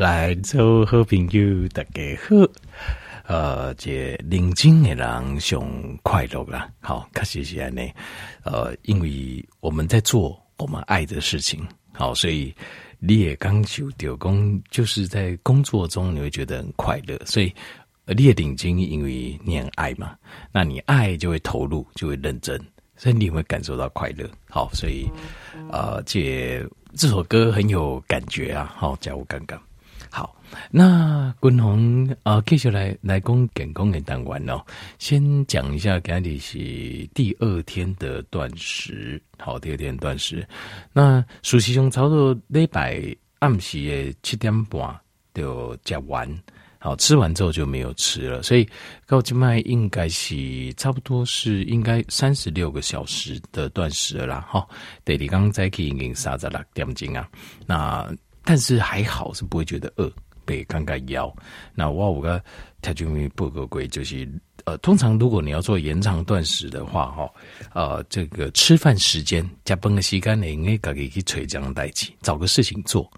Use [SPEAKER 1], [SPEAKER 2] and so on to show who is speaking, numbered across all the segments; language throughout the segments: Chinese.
[SPEAKER 1] 来，做好朋友大家好。呃，这认真的人上快乐啦。好，确实是安尼。呃，因为我们在做我们爱的事情，好，所以你也刚修丢工，就是在工作中你会觉得很快乐。所以你也认真，因为你很爱嘛，那你爱就会投入，就会认真。所以你会感受到快乐，好，所以，呃，这这首歌很有感觉啊，好，加我刚刚，好，那君宏啊，接下来来讲健康的单元哦，先讲一下，今天是第二天的断食，好，第二天断食，那熟悉上操作礼拜暗时的七点半就吃完。好，吃完之后就没有吃了，所以高静脉应该是差不多是应该三十六个小时的断食了啦。哈，对，你刚刚在已经三十六点钟啊，那但是还好是不会觉得饿，被刚刚腰。那我五个他就没不个规，就是呃，通常如果你要做延长断食的话，哈，呃，这个吃饭时间加崩个时间你应该可以去垂这代起，找个事情做。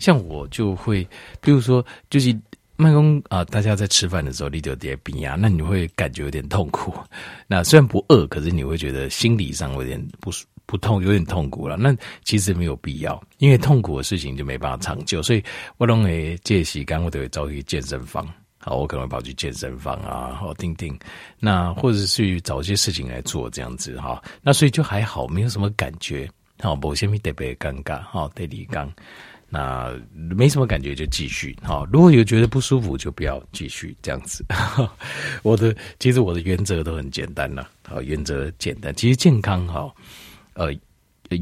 [SPEAKER 1] 像我就会，比如说就是。慢工啊，大家在吃饭的时候，你就点冰呀，那你会感觉有点痛苦。那虽然不饿，可是你会觉得心理上有点不不痛，有点痛苦了。那其实没有必要，因为痛苦的事情就没办法长久。所以我认为这时间我都会找去健身房。好，我可能会跑去健身房啊，好听听。那或者是去找一些事情来做，这样子哈。那所以就还好，没有什么感觉。好，某些特别尴尬。好，对你讲。那没什么感觉就继续哈，如果有觉得不舒服就不要继续这样子。我的其实我的原则都很简单了，好，原则简单。其实健康哈，呃，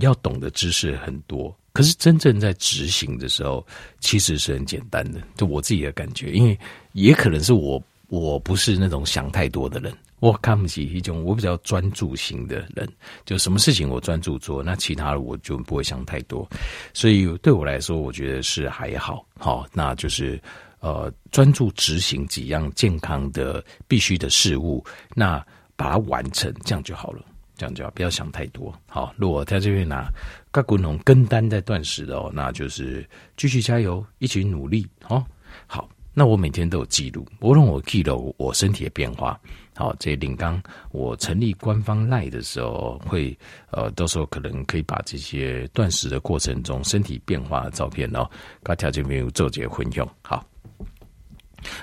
[SPEAKER 1] 要懂的知识很多，可是真正在执行的时候，其实是很简单的。就我自己的感觉，因为也可能是我我不是那种想太多的人。我看不起一种我比较专注型的人，就什么事情我专注做，那其他的我就不会想太多。所以对我来说，我觉得是还好，好，那就是呃专注执行几样健康的必须的事物，那把它完成，这样就好了，这样就好，不要想太多。好，如果在这边拿各滚筒跟单在断食的哦，那就是继续加油，一起努力。好，好，那我每天都有记录，无论我记录我身体的变化。好，这林刚，我成立官方 LINE 的时候，会呃，到时候可能可以把这些断食的过程中身体变化的照片哦，跟条件没有做这个混用。好，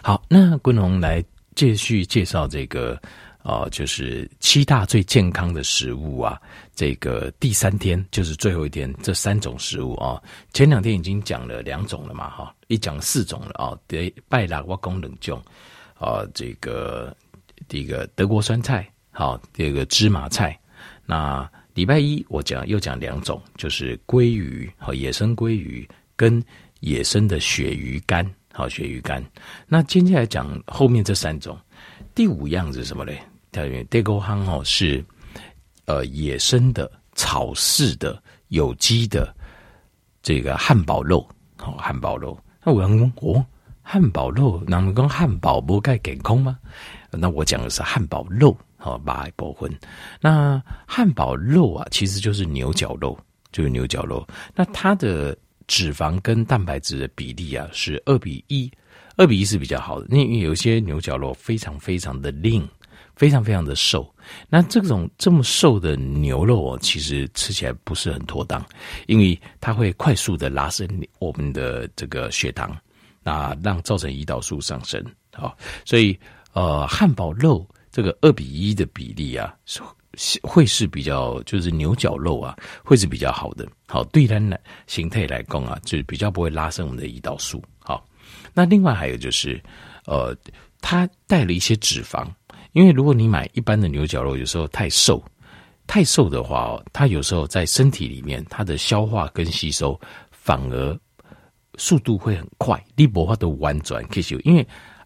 [SPEAKER 1] 好，那君宏来继续介绍这个呃，就是七大最健康的食物啊。这个第三天就是最后一天，这三种食物啊，前两天已经讲了两种了嘛，哈，一讲四种了啊，得拜拉瓦功能种啊，这个。第一个德国酸菜，好，第二个芝麻菜。那礼拜一我讲又讲两种，就是鲑鱼和野生鲑鱼跟野生的鳕鱼干，好，鳕鱼干。那接下来讲后面这三种，第五样是什么嘞？德国夯哦是呃野生的草饲的有机的这个汉堡肉，好，汉堡肉。那我讲哦，汉堡肉，那么讲汉堡不该健康吗？那我讲的是汉堡肉，好，八部分。那汉堡肉啊，其实就是牛角肉，就是牛角肉。那它的脂肪跟蛋白质的比例啊，是二比一，二比一是比较好的。因为有些牛角肉非常非常的 lean，非常非常的瘦。那这种这么瘦的牛肉哦，其实吃起来不是很妥当，因为它会快速的拉升我们的这个血糖，那让造成胰岛素上升。好，所以。呃，汉堡肉这个二比一的比例啊，是会是比较，就是牛角肉啊，会是比较好的。好，对它的形态来讲啊，就是比较不会拉升我们的胰岛素。好，那另外还有就是，呃，它带了一些脂肪，因为如果你买一般的牛角肉，有时候太瘦，太瘦的话哦，它有时候在身体里面，它的消化跟吸收反而速度会很快，你无法的弯转吸收，因为。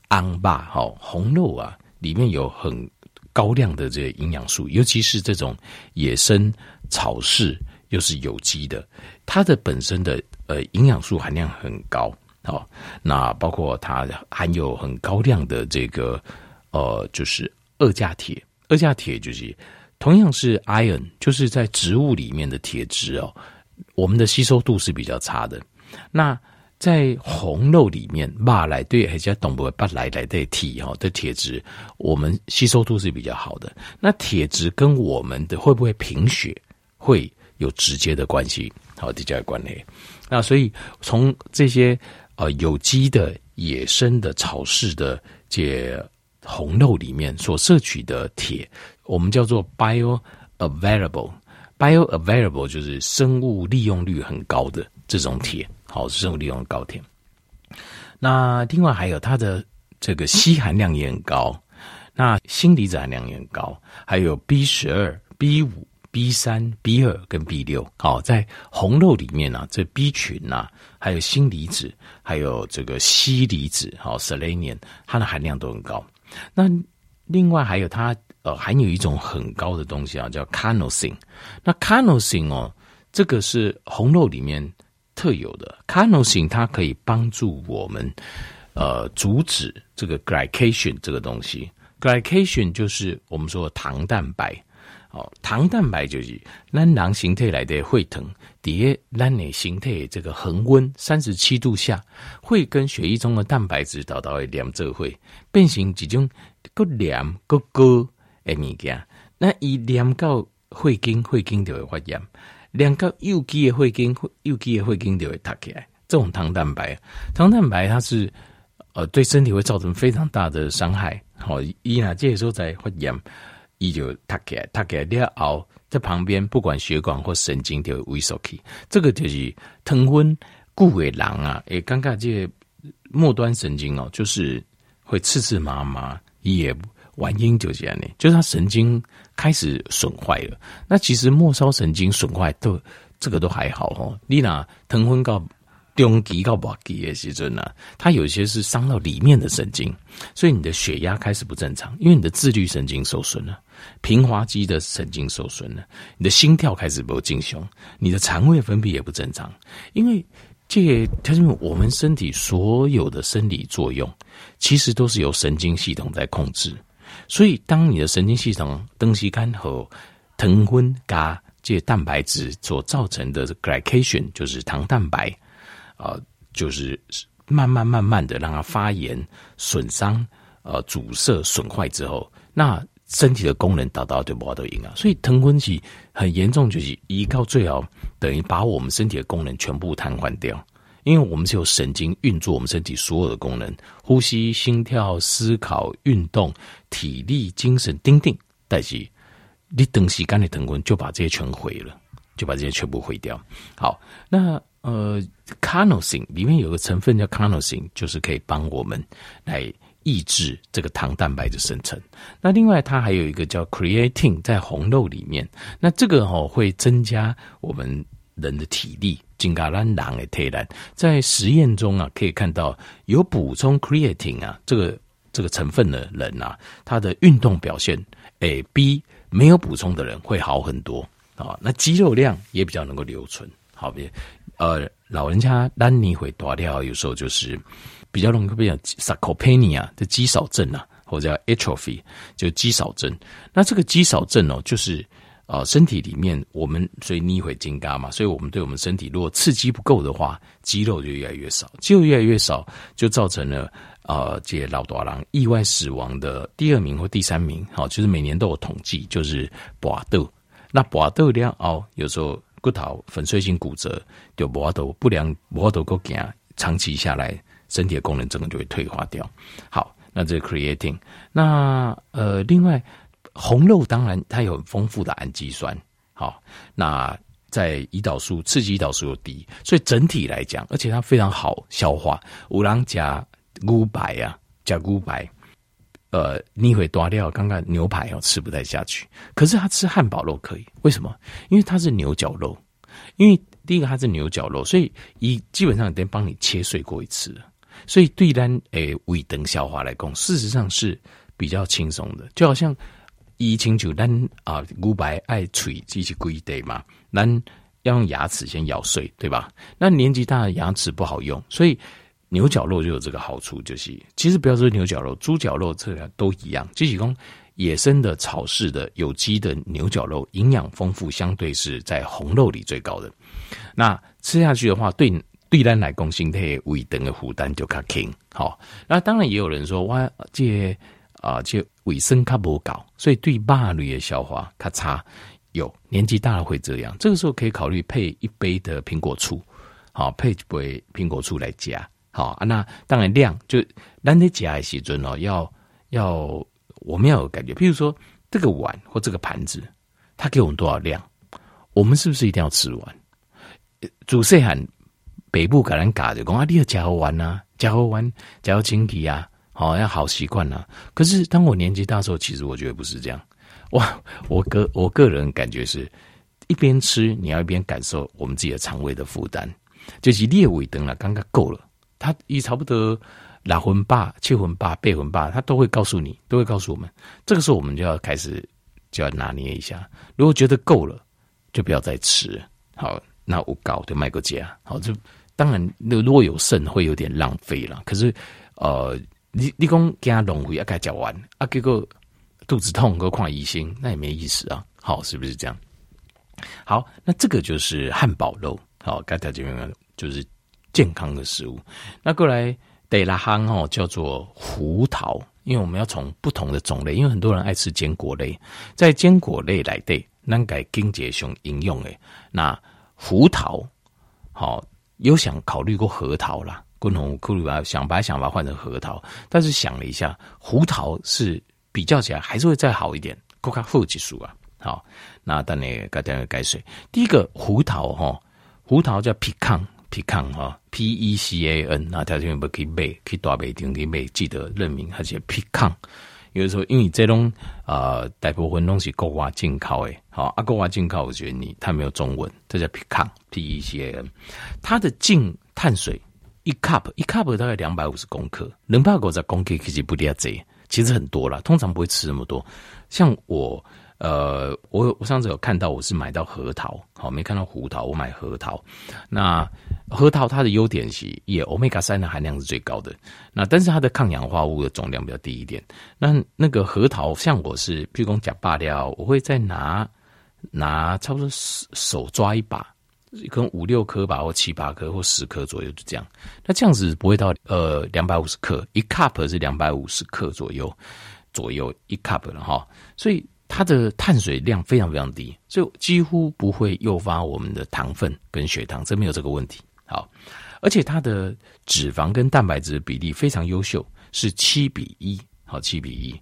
[SPEAKER 1] 昂巴好红肉啊，里面有很高量的这个营养素，尤其是这种野生草饲又是有机的，它的本身的呃营养素含量很高。好，那包括它含有很高量的这个呃，就是二价铁。二价铁就是同样是 iron，就是在植物里面的铁质哦，我们的吸收度是比较差的。那在红肉里面，马来对，还加动物把来来的铁哈的铁质，我们吸收度是比较好的。那铁质跟我们的会不会贫血会有直接的关系，好，直接的关系。那所以从这些呃有机的、野生的、草饲的这红肉里面所摄取的铁，我们叫做 bioavailable。Bioavailable 就是生物利用率很高的这种铁，好，生物利用高铁。那另外还有它的这个硒含量也很高，那锌离子含量也很高，还有 B 十二、B 五、B 三、B 二跟 B 六，好，在红肉里面呢、啊，这 B 群呐、啊，还有锌离子，还有这个硒离子，好，selenium，它的含量都很高。那另外还有它。呃，还有一种很高的东西啊，叫 carnosin。那 carnosin 哦，这个是红肉里面特有的 carnosin 它可以帮助我们呃阻止这个 glycation 这个东西。glycation 就是我们说的糖蛋白。哦，糖蛋白就是咱囊形态来的会疼，底下咱的形态这个恒温三十七度下，会跟血液中的蛋白质导到会连这会变成几种个连个个。诶，物件，那伊连到会经，会经就会发炎；连到有机的会经，有机的会经就会塌起来。这种糖蛋白，糖蛋白它是呃对身体会造成非常大的伤害。好，伊那这个时候在发炎，伊就塌起来，塌起来了后，在旁边不管血管或神经就会萎缩起。这个就是糖分过的人啊，诶，尴尬这个末端神经哦，就是会刺刺麻麻，也。原因就是这样呢，就是他神经开始损坏了。那其实末梢神经损坏都这个都还好哦。你那疼昏到中期到末期的时阵呢，它有些是伤到里面的神经，所以你的血压开始不正常，因为你的自律神经受损了，平滑肌的神经受损了，你的心跳开始不正常，你的肠胃分泌也不正常。因为这个，它是我们身体所有的生理作用，其实都是由神经系统在控制。所以，当你的神经系统东西干和糖分加这些蛋白质所造成的 glycation，就是糖蛋白，啊、呃，就是慢慢慢慢的让它发炎、损伤、呃阻塞、损坏之后，那身体的功能达到就不都赢了。所以，糖分是很严重，就是一到最后等于把我们身体的功能全部瘫痪掉。因为我们是有神经运作我们身体所有的功能，呼吸、心跳、思考、运动、体力、精神，丁丁，但是你等时间的疼昏就把这些全毁了，就把这些全部毁掉。好，那呃，carnosine 里面有个成分叫 carnosine，就是可以帮我们来抑制这个糖蛋白的生成。那另外它还有一个叫 creatine，在红肉里面，那这个哦会增加我们人的体力。金嘎兰狼的特兰，在实验中啊，可以看到有补充 creatine 啊这个这个成分的人啊，他的运动表现诶比没有补充的人会好很多啊。那肌肉量也比较能够留存。好别呃，老人家丹尼会多掉，有时候就是比较容易会变成 sarcopenia 的肌少症啊，或者叫 atrophy 就肌少症。那这个肌少症哦，就是。啊、身体里面我们所以你会增加嘛，所以我们对我们身体如果刺激不够的话，肌肉就越来越少，肌肉越来越少，就造成了呃，这些老大人意外死亡的第二名或第三名，好、哦，就是每年都有统计，就是搏斗，那搏斗量哦，有时候骨头粉碎性骨折，就搏斗不良搏斗够劲，长期下来身体的功能整个就会退化掉。好，那这 creating，那呃，另外。红肉当然它有丰富的氨基酸，好，那在胰岛素刺激胰岛素又低，所以整体来讲，而且它非常好消化。五郎加乌白啊，加乌白，呃，你会多掉。刚刚牛排哦吃不太下去，可是他吃汉堡肉可以，为什么？因为它是牛角肉，因为第一个它是牛角肉，所以一基本上已经帮你切碎过一次了，所以对咱诶胃等消化来讲，事实上是比较轻松的，就好像。一清楚，咱啊，牛排爱脆，这是规定嘛。咱要用牙齿先咬碎，对吧？那年纪大的牙齿不好用，所以牛角肉就有这个好处，就是其实不要说牛角肉，猪角肉这都一样。即使讲野生的、草饲的、有机的牛角肉，营养丰富，相对是在红肉里最高的。那吃下去的话，对对咱来讲，身体胃等的负担就较轻。好，那当然也有人说，哇，这啊，这卫生较不够，所以对肉类的消化较差。有年纪大了会这样，这个时候可以考虑配一杯的苹果醋，好，配一杯苹果醋来加。好，那当然量就咱得加的时阵哦，要要我们要有感觉，譬如说这个碗或这个盘子，它给我们多少量，我们是不是一定要吃完？主食喊。北部可能嘎着讲啊，你要加好玩呐，加好玩，加好清皮啊，好要好习惯呐。可是当我年纪大的时候，其实我觉得不是这样。哇，我个我个人感觉是，一边吃你要一边感受我们自己的肠胃的负担。就是列尾灯了，刚刚够了，他也差不多六分饱、七分饱、八分饱，他都会告诉你，都会告诉我们。这个时候我们就要开始就要拿捏一下，如果觉得够了，就不要再吃。好，那我搞就卖个价，好就。当然，那如果有剩会有点浪费了。可是，呃，你你讲给他浪费啊，给他嚼完啊，结果肚子痛，何况医生，那也没意思啊。好，是不是这样？好，那这个就是汉堡肉。好，刚才这边就是健康的食物。那过来第二项哦，叫做胡桃，因为我们要从不同的种类，因为很多人爱吃坚果类，在坚果类来对，能改经济上应用诶。那胡桃，好。有想考虑过核桃啦，共同考虑啊，想把想法换成核桃，但是想了一下，胡桃是比较起来还是会再好一点，更加富技术啊。好，那等你改点改水。第一个胡桃哈，胡桃叫 pecan，pecan 哈，p e c a n，那条件不可以背，可以大背定可以背，记得认名，而且 pecan。有的时候，因为这种呃大部分东西国外进口诶，好啊，国外进口，我觉得你它没有中文，这叫 pecan，p e c a n，它的净碳水一 cup 一 cup 大概两百五十公克，能怕狗在公克其实不离这，其实很多了，通常不会吃那么多，像我。呃，我我上次有看到，我是买到核桃，好，没看到胡桃，我买核桃。那核桃它的优点是，也 Omega 三的含量是最高的。那但是它的抗氧化物的总量比较低一点。那那个核桃，像我是，譬如讲假霸料，我会再拿拿差不多手抓一把，可能五六颗吧，或七八颗，或十颗左右，就这样。那这样子不会到呃两百五十克，一 cup 是两百五十克左右，左右一 cup 了哈，所以。它的碳水量非常非常低，所以几乎不会诱发我们的糖分跟血糖，这没有这个问题。好，而且它的脂肪跟蛋白质比例非常优秀，是七比一，好，七比一。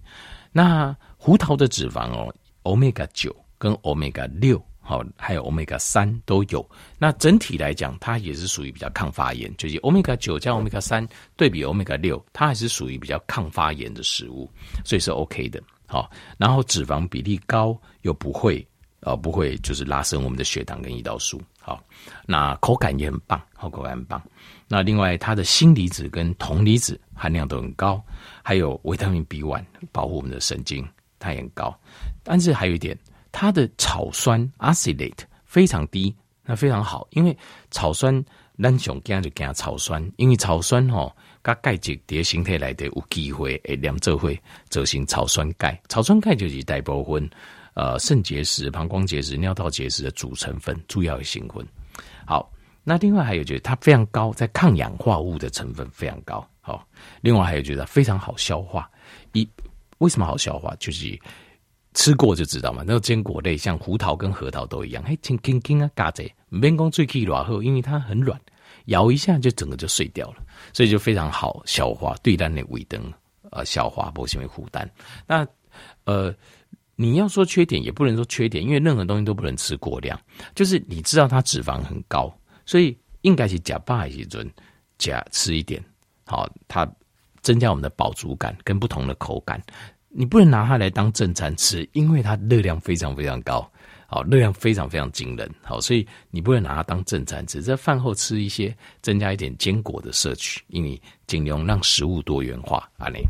[SPEAKER 1] 那胡桃的脂肪哦，Omega 九跟 Omega 六，好，还有 Omega 三都有。那整体来讲，它也是属于比较抗发炎，就是 Omega 九加 Omega 三对比 Omega 六，它还是属于比较抗发炎的食物，所以是 OK 的。好，然后脂肪比例高又不会，呃，不会就是拉升我们的血糖跟胰岛素。好，那口感也很棒，好，口感很棒。那另外它的锌离子跟铜离子含量都很高，还有维他命 B one 保护我们的神经，它也很高。但是还有一点，它的草酸 acylate 非常低，那非常好，因为草酸咱上惊就惊草酸，因为草酸吼。它钙质的形态来的有机会会，两者会走形草酸钙。草酸钙就是大部分呃肾结石、膀胱结石、尿道结石的主成分，主要的成分。好，那另外还有就是它非常高，在抗氧化物的成分非常高。好，另外还有觉得非常好消化。一为什么好消化？就是吃过就知道嘛。那个坚果类像胡桃跟核桃都一样，嘿，轻轻轻啊，嘎子，免讲最起软后，因为它很软。咬一下就整个就碎掉了，所以就非常好消化，对咱的胃肠呃消化不行为负担。那呃你要说缺点也不能说缺点，因为任何东西都不能吃过量。就是你知道它脂肪很高，所以应该是加八一尊加吃一点，好，它增加我们的饱足感跟不同的口感。你不能拿它来当正餐吃，因为它热量非常非常高。好，热量非常非常惊人，好，所以你不能拿它当正餐吃，在饭后吃一些，增加一点坚果的摄取，因为尽量让食物多元化。阿雷，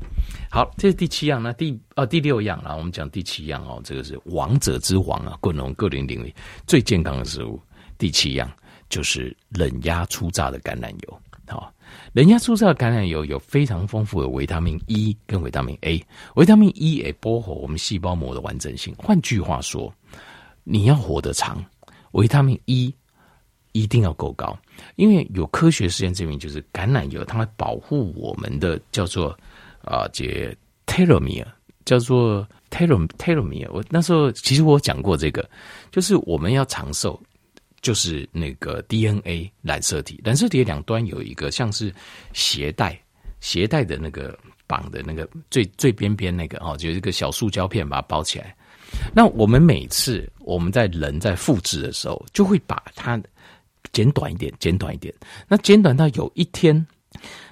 [SPEAKER 1] 好，这是第七样，那第呃、第六样啊，我们讲第七样哦，这个是王者之王啊，各种各领领域最健康的食物。第七样就是冷压初榨的橄榄油，好，冷压初榨的橄榄油有非常丰富的维他命 E 跟维他命 A，维他命 E 也保护我们细胞膜的完整性。换句话说。你要活得长，维他命 E 一定要够高，因为有科学实验证明，就是橄榄油它会保护我们的叫做啊，这 telomere 叫做 telom telomere。我那时候其实我讲过这个，就是我们要长寿，就是那个 DNA 染色体，染色体两端有一个像是鞋带，鞋带的那个绑的那个最最边边那个哦，就是一个小塑胶片把它包起来。那我们每次我们在人在复制的时候，就会把它剪短一点，剪短一点。那剪短到有一天，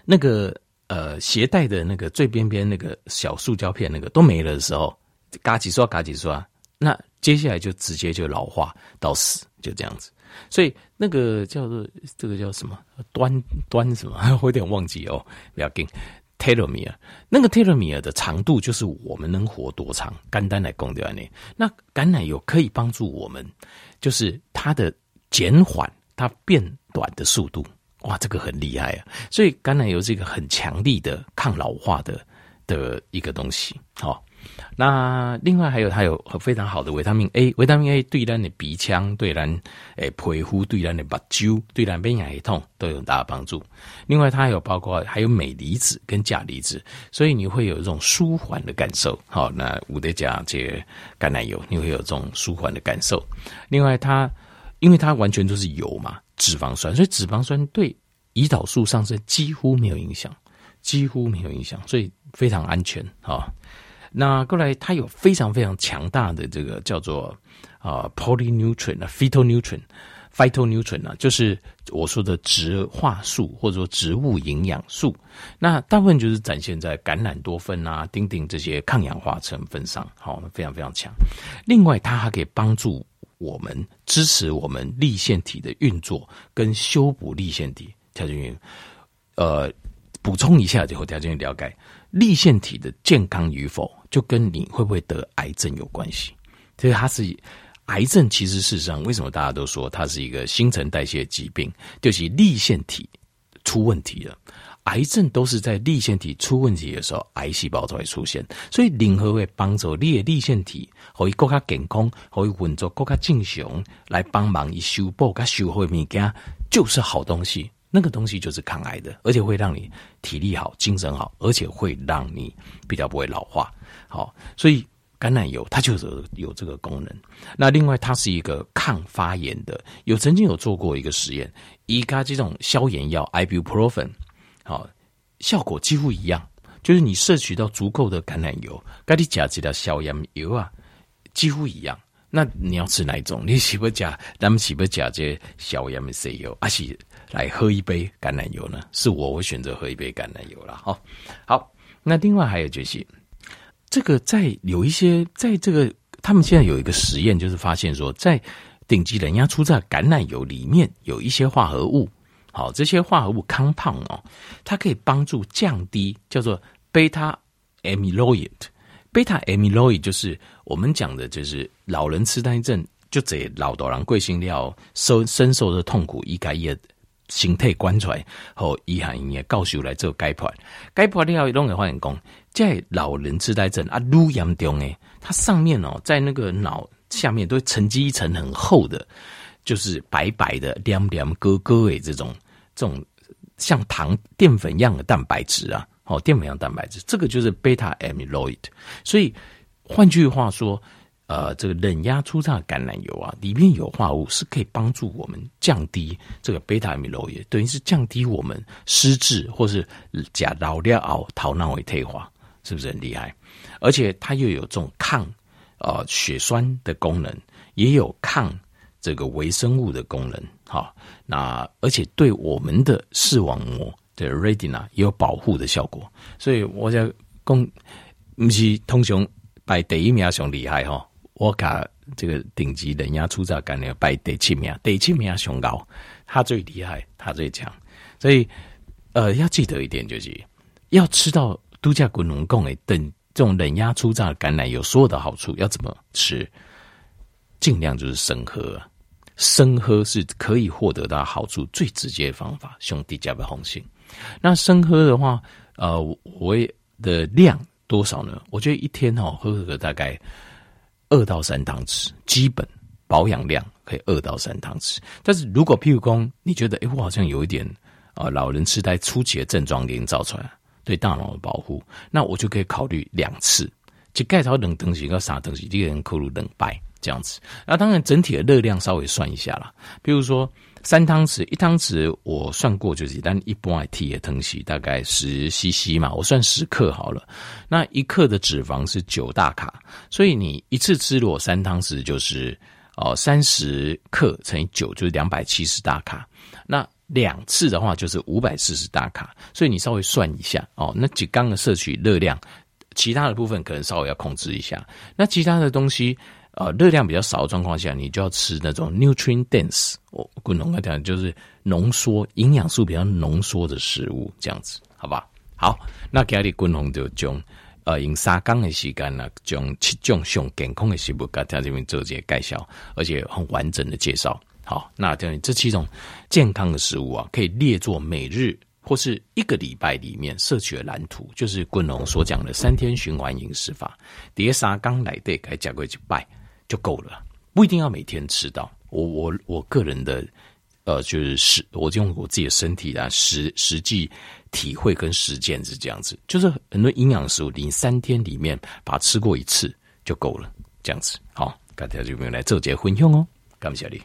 [SPEAKER 1] 那个呃鞋带的那个最边边那个小塑胶片那个都没了的时候，嘎几刷嘎几刷，那接下来就直接就老化到死，就这样子。所以那个叫做这个叫什么端端什么，我有点忘记哦，不要紧。telomere 那个 telomere 的长度就是我们能活多长，肝单来供掉呢。那橄榄油可以帮助我们，就是它的减缓它变短的速度。哇，这个很厉害啊！所以橄榄油是一个很强力的抗老化的的一个东西。好。那另外还有它有非常好的维他命 A，维他命 A 对咱的鼻腔、对咱诶皮肤、对咱的目睭、对咱免疫系统都有很大的帮助。另外它还有包括还有镁离子跟钾离子，所以你会有一种舒缓的感受。好，那我得讲这橄榄油，你会有这种舒缓的感受。另外它因为它完全都是油嘛，脂肪酸，所以脂肪酸对胰岛素上升几乎没有影响，几乎没有影响，所以非常安全啊。那过来，它有非常非常强大的这个叫做啊 polynutrient 啊 phytonutrient phytonutrient 啊，就是我说的植化素或者说植物营养素。那大部分就是展现在橄榄多酚啊、丁丁这些抗氧化成分上，好，非常非常强。另外，它还可以帮助我们支持我们粒线体的运作跟修补粒线体。条件呃，补充一下，最后条件了解粒腺体的健康与否。就跟你会不会得癌症有关系，所以它是癌症。其实事实上，为什么大家都说它是一个新陈代谢疾病？就是粒腺体出问题了。癌症都是在粒腺体出问题的时候，癌细胞才会出现。所以，任何会帮助你的粒腺体可以更加健康，可以运作更加正常，来帮忙以修补、跟修复物件，就是好东西。那个东西就是抗癌的，而且会让你体力好、精神好，而且会让你比较不会老化。好，所以橄榄油它就是有这个功能。那另外，它是一个抗发炎的，有曾经有做过一个实验，依家这种消炎药 ibuprofen，好，效果几乎一样，就是你摄取到足够的橄榄油，该你加几条消炎油啊，几乎一样。那你要吃哪一种？你喜不加，咱们喜不加这消炎的 C 油，还是来喝一杯橄榄油呢？是我会选择喝一杯橄榄油了。哈，好，那另外还有就是。这个在有一些，在这个他们现在有一个实验，就是发现说，在顶级人家出榨橄榄油里面有一些化合物，好，这些化合物康胖哦，它可以帮助降低叫做贝塔 amyloid，。贝塔 amyloid 就是我们讲的，就是老人痴呆症，就这老多人贵姓料受深受的痛苦，一概也形态观出来，后遗憾也告诉来做解剖，解剖了后拢会发现讲。在老人痴呆症啊，愈严重诶，它上面哦，在那个脑下面都会沉积一层很厚的，就是白白的、亮亮、哥哥诶，这种这种像糖淀粉一样的蛋白质啊，哦，淀粉样蛋白质，这个就是贝塔 amyloid。所以换句话说，呃，这个冷压初榨橄榄油啊，里面有化物是可以帮助我们降低这个 beta amyloid，等于是降低我们失智或是假老了后头脑会退化。是不是很厉害？而且它又有这种抗呃血栓的功能，也有抗这个微生物的功能。哈，那而且对我们的视网膜的 retina 也有保护的效果。所以我想讲，不是通常排第一名上厉害哈，我卡这个顶级冷压初榨橄榄排第七名，第七名上高，他最厉害，他最强。所以呃，要记得一点就是要吃到。度假滚龙贡诶，等这种冷压初榨橄榄油所有的好处要怎么吃？尽量就是生喝，生喝是可以获得到好处最直接的方法。兄弟加倍红心。那生喝的话，呃，我的量多少呢？我觉得一天哦，喝个大概二到三汤匙，基本保养量可以二到三汤匙。但是如果譬如说你觉得，哎，我好像有一点啊，老人痴呆初期的症状营造出来，对大脑的保护，那我就可以考虑两次。就盖草冷东西，跟啥东西，一个人扣入冷白这样子。那当然，整体的热量稍微算一下啦。比如说三汤匙，一汤匙我算过就是，但一般 T 的东西大概十 CC 嘛，我算十克好了。那一克的脂肪是九大卡，所以你一次吃如果三汤匙就是哦三十克乘以九就是两百七十大卡。那两次的话就是五百四十大卡，所以你稍微算一下哦，那几缸的摄取热量。其他的部分可能稍微要控制一下，那其他的东西，呃，热量比较少的状况下，你就要吃那种 nutrient dense，我滚龙来讲就是浓缩营养素比较浓缩的食物，这样子，好吧？好，那今日滚龙就将呃用三缸的时间呢，将七种上健康的食物给大家这边做些介绍，而且很完整的介绍。好，那这样这七种健康的食物啊，可以列作每日。或是一个礼拜里面摄取的蓝图，就是棍龙所讲的三天循环饮食法。碟沙刚来对，该加过一拜就够了，不一定要每天吃到。我我我个人的呃，就是实，我就用我自己的身体啊，实实际体会跟实践是这样子。就是很多营养食物，你三天里面把它吃过一次就够了，这样子。好，大家有没有来做这些分享哦，感谢你。